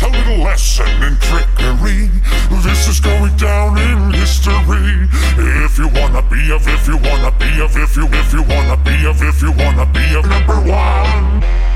A little lesson in trickery. This is going down in history. If you wanna be of, if you wanna be of, if you, if you wanna be of, if you wanna be of number one.